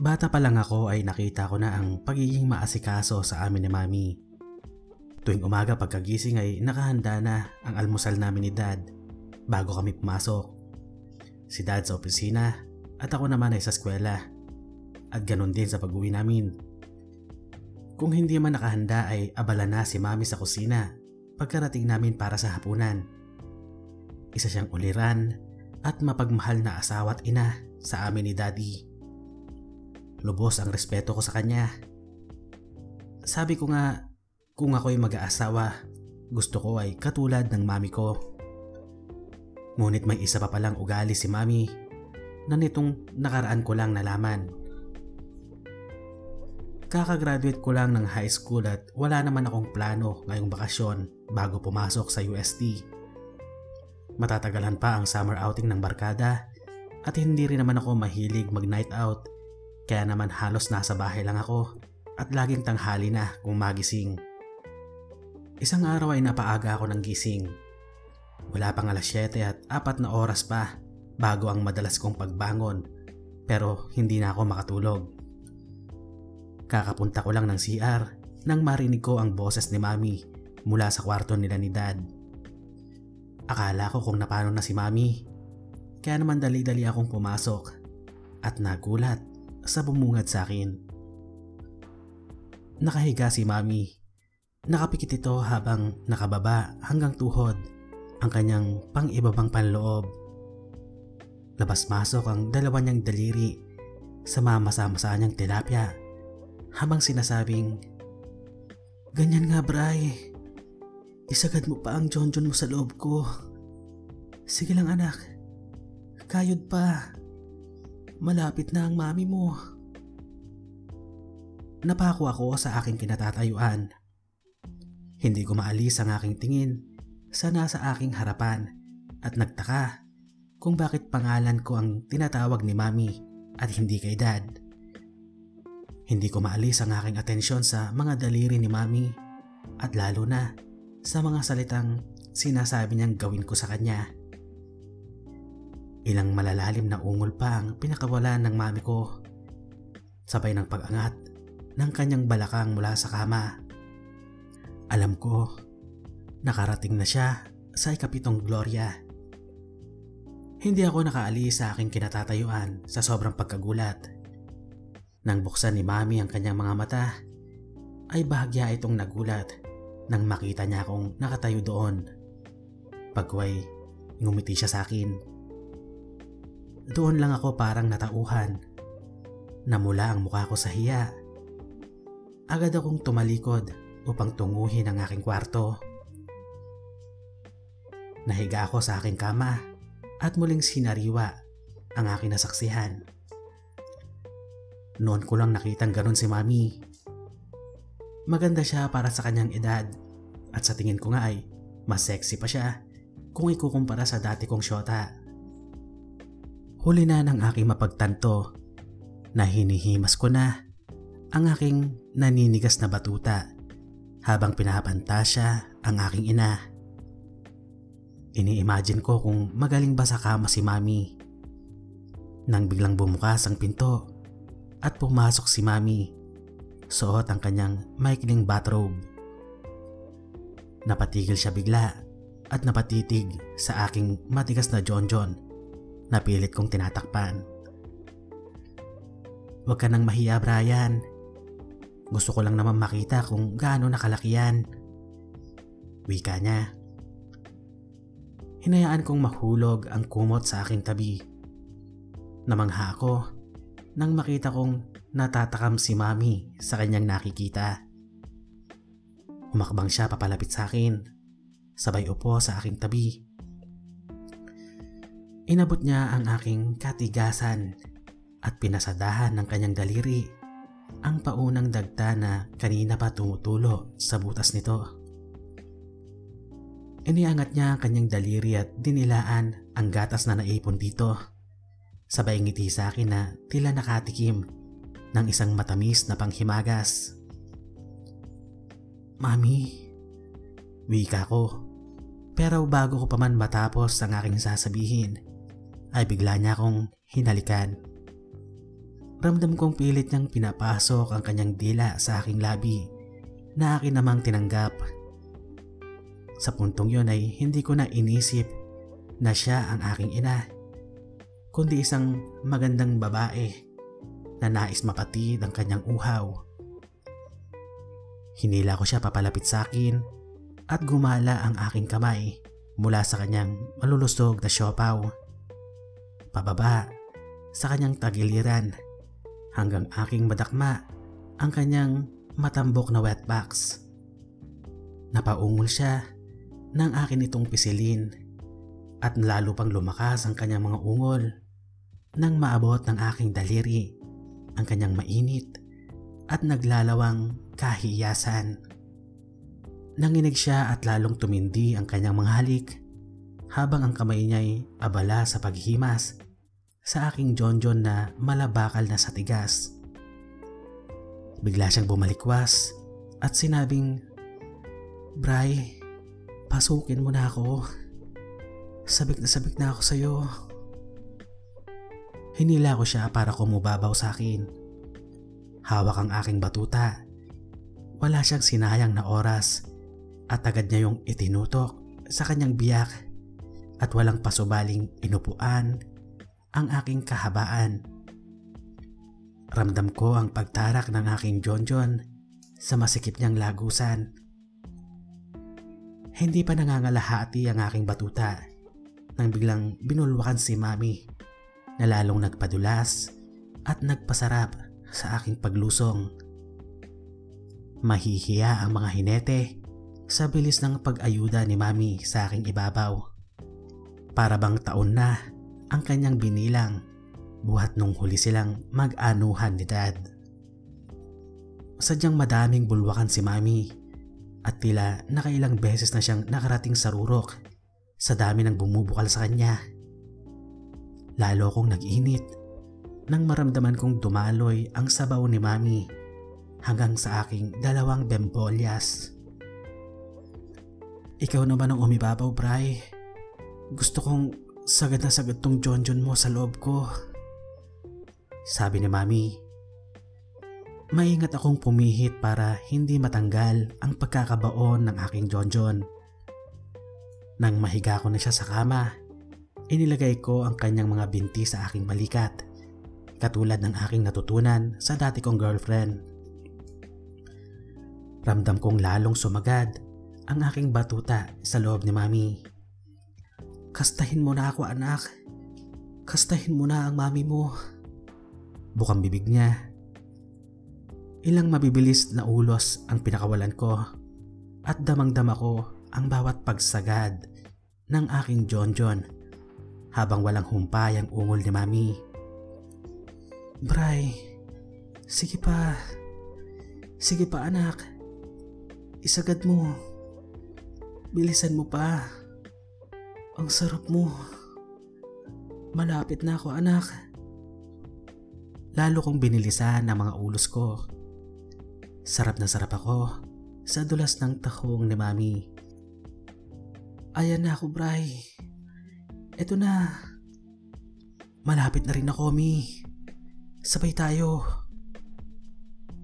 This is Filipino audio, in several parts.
Bata pa lang ako ay nakita ko na ang pagiging maasikaso sa amin ni Mami. Tuwing umaga pagkagising ay nakahanda na ang almusal namin ni Dad bago kami pumasok. Si Dad sa opisina at ako naman ay sa eskwela. At ganun din sa pag-uwi namin. Kung hindi man nakahanda ay abala na si Mami sa kusina pagkarating namin para sa hapunan. Isa siyang uliran at mapagmahal na asawa at ina sa amin ni Daddy. Lubos ang respeto ko sa kanya. Sabi ko nga, kung ako'y mag-aasawa, gusto ko ay katulad ng mami ko. Ngunit may isa pa palang ugali si mami na nitong nakaraan ko lang nalaman. Kakagraduate ko lang ng high school at wala naman akong plano ngayong bakasyon bago pumasok sa UST. Matatagalan pa ang summer outing ng barkada at hindi rin naman ako mahilig mag night out kaya naman halos nasa bahay lang ako at laging tanghali na kung magising. Isang araw ay napaaga ako ng gising. Wala pang alas 7 at apat na oras pa bago ang madalas kong pagbangon pero hindi na ako makatulog. Kakapunta ko lang ng CR nang marinig ko ang boses ni Mami mula sa kwarto nila ni Dad. Akala ko kung napano na si Mami. Kaya naman dali-dali akong pumasok at nagulat sa bumungad sa akin. Nakahiga si Mami. Nakapikit ito habang nakababa hanggang tuhod ang kanyang pang-ibabang panloob. Labas-masok ang dalawa niyang daliri sa mamasama-sa niyang tilapia habang sinasabing, Ganyan nga bray, isagad mo pa ang John mo sa loob ko. Sige lang anak, kayod pa. Malapit na ang mami mo. Napako ako sa aking kinatatayuan. Hindi ko maalis ang aking tingin sa nasa aking harapan at nagtaka kung bakit pangalan ko ang tinatawag ni mami at hindi kay dad. Hindi ko maalis ang aking atensyon sa mga daliri ni mami at lalo na sa mga salitang sinasabi niyang gawin ko sa kanya. Ilang malalalim na ungol pa ang pinakawalan ng mami ko. Sabay ng pag-angat ng kanyang balakang mula sa kama. Alam ko, nakarating na siya sa ikapitong Gloria. Hindi ako nakaalis sa aking kinatatayuan sa sobrang pagkagulat. Nang buksan ni Mami ang kanyang mga mata, ay bahagya itong nagulat nang makita niya akong nakatayo doon. Pagway, ngumiti siya sa akin. Doon lang ako parang natauhan. Namula ang mukha ko sa hiya. Agad akong tumalikod upang tunguhin ang aking kwarto. Nahiga ako sa aking kama at muling sinariwa ang aking nasaksihan. Noon ko lang nakitang ganun si Mami. Maganda siya para sa kanyang edad at sa tingin ko nga ay mas sexy pa siya kung ikukumpara sa dati kong syota. Huli na ng aking mapagtanto na hinihimas ko na ang aking naninigas na batuta habang pinapantasya ang aking ina. Ini-imagine ko kung magaling ba sa kama si mami. Nang biglang bumukas ang pinto at pumasok si mami, suot ang kanyang maikling bathrobe. Napatigil siya bigla at napatitig sa aking matigas na jonjon na pilit kong tinatakpan. Huwag ka nang mahiya Brian. Gusto ko lang naman makita kung gaano nakalaki yan. Wika niya. Hinayaan kong mahulog ang kumot sa aking tabi. Namangha ako nang makita kong natatakam si mami sa kanyang nakikita. Humakbang siya papalapit sa akin. Sabay upo sa aking tabi Inabot niya ang aking katigasan at pinasadahan ng kanyang daliri ang paunang dagta na kanina pa tumutulo sa butas nito. Iniangat niya ang kanyang daliri at dinilaan ang gatas na naipon dito. Sabay ngiti sa akin na tila nakatikim ng isang matamis na panghimagas. Mami, wika ko. Pero bago ko pa man matapos ang aking sasabihin, ay bigla niya akong hinalikan. Ramdam kong pilit niyang pinapasok ang kanyang dila sa aking labi na akin namang tinanggap. Sa puntong yon ay hindi ko na inisip na siya ang aking ina, kundi isang magandang babae na nais mapatid ang kanyang uhaw. Hinila ko siya papalapit sa akin at gumala ang aking kamay mula sa kanyang malulusog na siopaw. Pababa sa kanyang tagiliran hanggang aking madakma ang kanyang matambok na wetbox. Napaungol siya nang akin itong pisilin at lalo pang lumakas ang kanyang mga ungol nang maabot ng aking daliri ang kanyang mainit at naglalawang kahiyasan. Nanginig siya at lalong tumindi ang kanyang mga halik habang ang kamay niya'y abala sa paghimas sa aking jonjon na malabakal na sa tigas. Bigla siyang bumalikwas at sinabing, Bray, pasukin mo na ako. Sabik na sabik na ako sa'yo. Hinila ko siya para kumubabaw sa akin. Hawak ang aking batuta. Wala siyang sinayang na oras at agad niya yung itinutok sa kanyang biyak at walang pasubaling inupuan ang aking kahabaan. Ramdam ko ang pagtarak ng aking jonjon sa masikip niyang lagusan. Hindi pa nangangalahati ang aking batuta nang biglang binulwakan si mami na lalong nagpadulas at nagpasarap sa aking paglusong. Mahihiya ang mga hinete sa bilis ng pag-ayuda ni mami sa aking ibabaw. Para bang taon na ang kanyang binilang buhat nung huli silang mag-anuhan ni dad. Sadyang madaming bulwakan si mami at tila nakailang beses na siyang nakarating sa rurok sa dami ng bumubukal sa kanya. Lalo akong nag-init nang maramdaman kong dumaloy ang sabaw ni mami hanggang sa aking dalawang bembolyas. Ikaw naman ang umibabaw, Bray. Gusto kong sagad na sagad tong jonjon mo sa loob ko. Sabi ni Mami. Maingat akong pumihit para hindi matanggal ang pagkakabaon ng aking jonjon. Nang mahiga ko na siya sa kama, inilagay ko ang kanyang mga binti sa aking balikat, katulad ng aking natutunan sa dati kong girlfriend. Ramdam kong lalong sumagad ang aking batuta sa loob ni Mami. Kastahin mo na ako anak. Kastahin mo na ang mami mo. Bukang bibig niya. Ilang mabibilis na ulos ang pinakawalan ko at damang-dama ko ang bawat pagsagad ng aking jonjon habang walang humpay ang ungol ni mami. Bray, sige pa. Sige pa anak. Isagad mo. Bilisan mo pa. Ang sarap mo. Malapit na ako anak. Lalo kong binilisan ang mga ulos ko. Sarap na sarap ako sa dulas ng tahong ni mami. Ayan na ako, Bray. Eto na. Malapit na rin ako, Mi. Sabay tayo.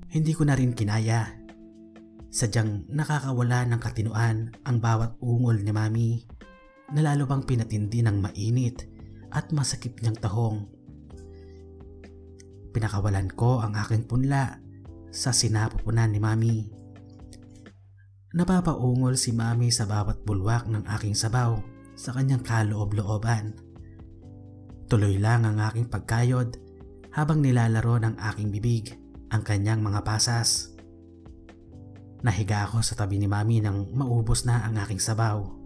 Hindi ko na rin kinaya. Sadyang nakakawala ng katinuan ang bawat ungol ni Mami na lalo bang pinatindi ng mainit at masakit niyang tahong. Pinakawalan ko ang aking punla sa sinapupunan ni Mami. Napapaungol si Mami sa bawat bulwak ng aking sabaw sa kanyang kaloob-looban. Tuloy lang ang aking pagkayod habang nilalaro ng aking bibig ang kanyang mga pasas. Nahiga ako sa tabi ni Mami nang maubos na ang aking sabaw.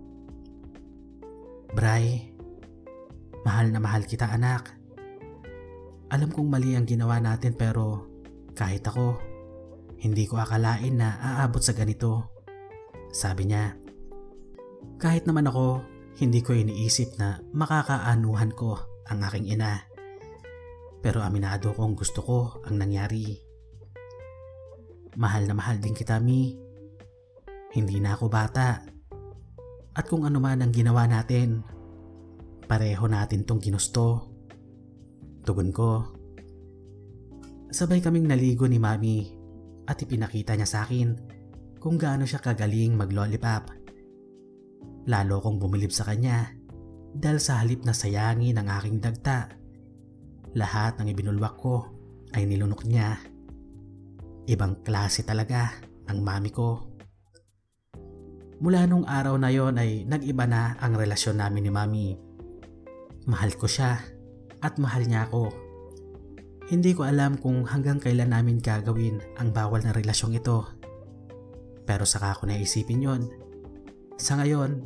Bray, mahal na mahal kita anak. Alam kong mali ang ginawa natin pero kahit ako, hindi ko akalain na aabot sa ganito. Sabi niya, kahit naman ako, hindi ko iniisip na makakaanuhan ko ang aking ina. Pero aminado kong gusto ko ang nangyari. Mahal na mahal din kita, Mi. Hindi na ako bata at kung ano man ang ginawa natin, pareho natin tong ginusto. Tugon ko. Sabay kaming naligo ni Mami at ipinakita niya sa akin kung gaano siya kagaling mag-lollipop. Lalo kong bumilib sa kanya dahil sa halip na sayangin ang aking dagta. Lahat ng ibinulwak ko ay nilunok niya. Ibang klase talaga ang mami ko. Mula nung araw na yon ay nag-iba na ang relasyon namin ni mami. Mahal ko siya at mahal niya ako. Hindi ko alam kung hanggang kailan namin gagawin ang bawal na relasyong ito. Pero saka ko naisipin yon. Sa ngayon,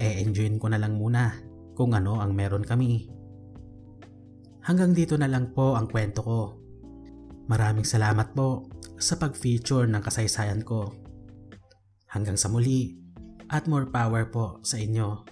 e-enjoyin ko na lang muna kung ano ang meron kami. Hanggang dito na lang po ang kwento ko. Maraming salamat po sa pag-feature ng kasaysayan ko. Hanggang sa muli at more power po sa inyo.